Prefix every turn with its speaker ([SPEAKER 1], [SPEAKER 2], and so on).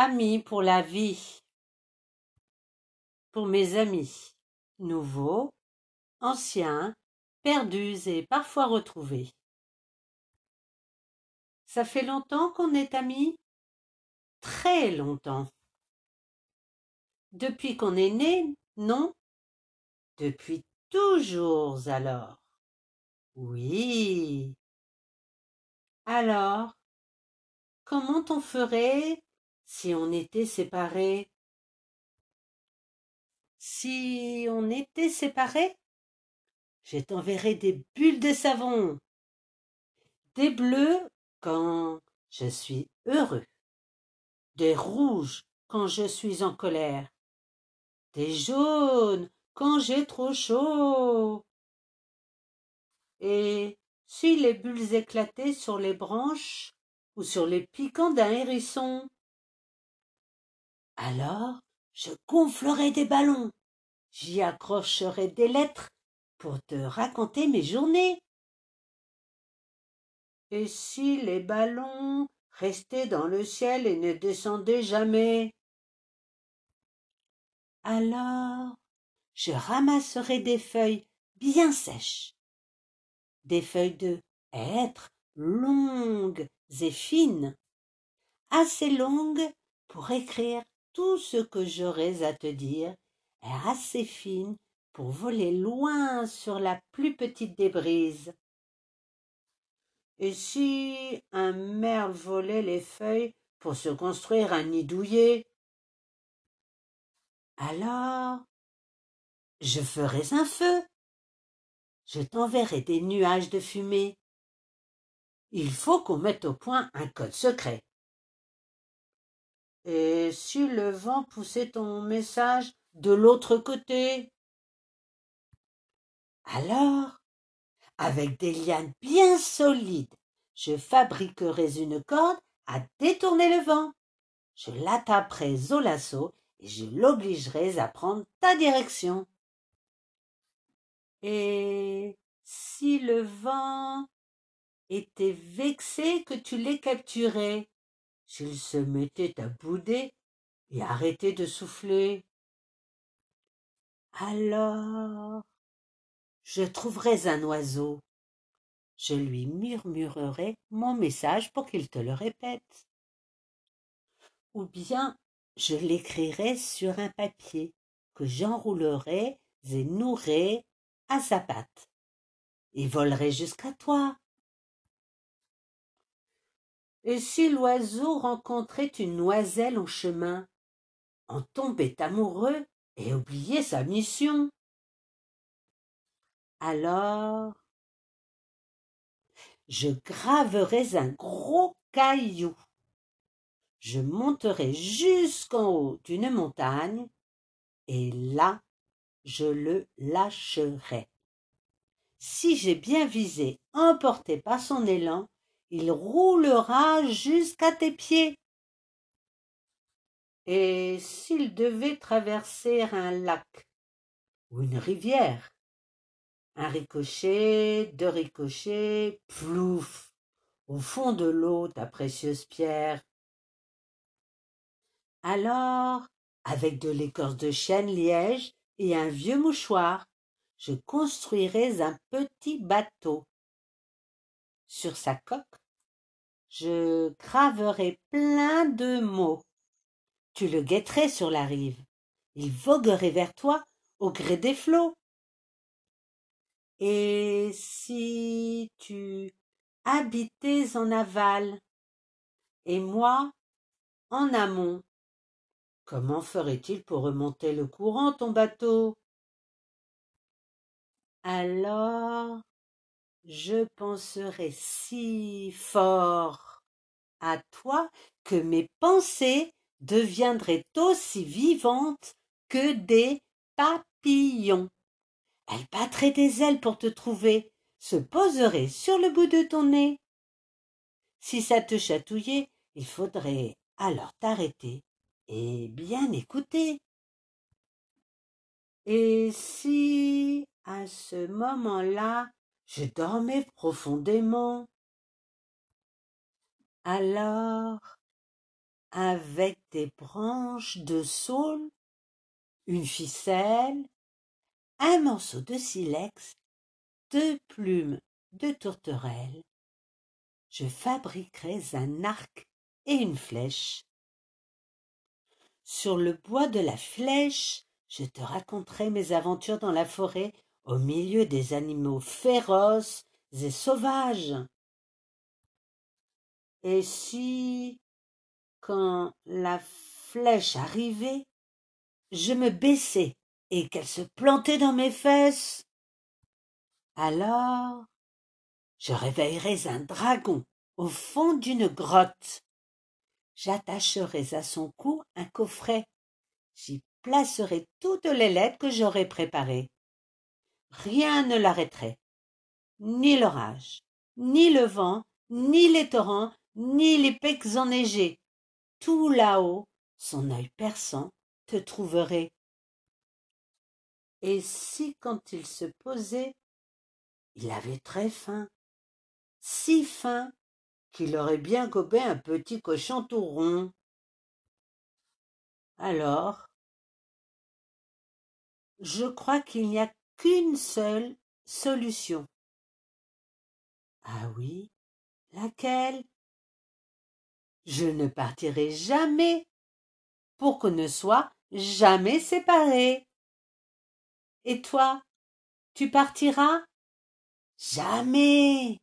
[SPEAKER 1] Amis pour la vie. Pour mes amis, nouveaux, anciens, perdus et parfois retrouvés. Ça fait longtemps qu'on est amis? Très longtemps. Depuis qu'on est né, non? Depuis toujours alors. Oui. Alors, comment on ferait si on était séparés. Si on était séparés Je t'enverrai des bulles de savon, des bleus quand je suis heureux, des rouges quand je suis en colère, des jaunes quand j'ai trop chaud. Et si les bulles éclataient sur les branches ou sur les piquants d'un hérisson, alors je gonflerai des ballons, j'y accrocherai des lettres pour te raconter mes journées. Et si les ballons restaient dans le ciel et ne descendaient jamais? Alors je ramasserai des feuilles bien sèches, des feuilles de hêtre longues et fines, assez longues pour écrire tout ce que j'aurais à te dire est assez fine pour voler loin sur la plus petite des brises. Et si un merle volait les feuilles pour se construire un nid douillet Alors, je ferais un feu. Je t'enverrai des nuages de fumée. Il faut qu'on mette au point un code secret. Et si le vent poussait ton message de l'autre côté? Alors, avec des lianes bien solides, je fabriquerai une corde à détourner le vent. Je l'attaperai au lasso et je l'obligerai à prendre ta direction. Et si le vent était vexé que tu l'aies capturé, s'il se mettait à bouder et arrêtait de souffler. Alors, je trouverais un oiseau. Je lui murmurerai mon message pour qu'il te le répète. Ou bien je l'écrirai sur un papier que j'enroulerai et nouerai à sa patte et volerai jusqu'à toi. Et si l'oiseau rencontrait une noiselle en chemin, en tombait amoureux et oubliait sa mission Alors, je graverais un gros caillou. Je monterai jusqu'en haut d'une montagne, et là, je le lâcherai. Si j'ai bien visé, emporté par son élan, il roulera jusqu'à tes pieds. Et s'il devait traverser un lac ou une rivière, un ricochet, deux ricochets, plouf, au fond de l'eau ta précieuse pierre. Alors, avec de l'écorce de chêne liège et un vieux mouchoir, je construirais un petit bateau sur sa coque, je graverai plein de mots. Tu le guetterais sur la rive. Il voguerait vers toi au gré des flots. Et si tu habitais en aval et moi en amont, comment ferait-il pour remonter le courant, ton bateau? Alors je penserai si fort à toi que mes pensées deviendraient aussi vivantes que des papillons. Elles battraient des ailes pour te trouver, se poseraient sur le bout de ton nez. Si ça te chatouillait, il faudrait alors t'arrêter et bien écouter. Et si, à ce moment-là, je dormais profondément. Alors, avec des branches de saule, une ficelle, un morceau de silex, deux plumes de tourterelle, je fabriquerai un arc et une flèche. Sur le bois de la flèche, je te raconterai mes aventures dans la forêt au milieu des animaux féroces et sauvages. Et si, quand la flèche arrivait, je me baissais et qu'elle se plantait dans mes fesses, alors je réveillerais un dragon au fond d'une grotte. J'attacherai à son cou un coffret. J'y placerai toutes les lettres que j'aurai préparées. Rien ne l'arrêterait. Ni l'orage, ni le vent, ni les torrents, ni les pecs enneigés. Tout là-haut, son œil perçant, te trouverait. Et si quand il se posait, il avait très faim, si fin qu'il aurait bien gobé un petit cochon tout rond. Alors, je crois qu'il n'y a qu'une seule solution. Ah oui, laquelle? Je ne partirai jamais pour qu'on ne soit jamais séparés. Et toi, tu partiras Jamais.